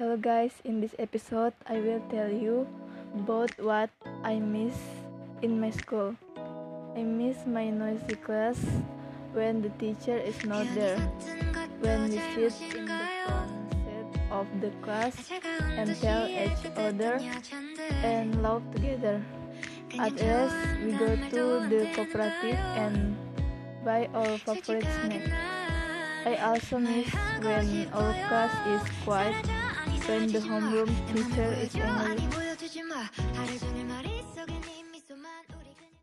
Hello guys, in this episode I will tell you about what I miss in my school. I miss my noisy class when the teacher is not there. When we sit in the front set of the class and tell each other and laugh together. At last, we go to the cooperative and buy our favorite snack. I also miss when our class is quiet, when the homeroom teacher is only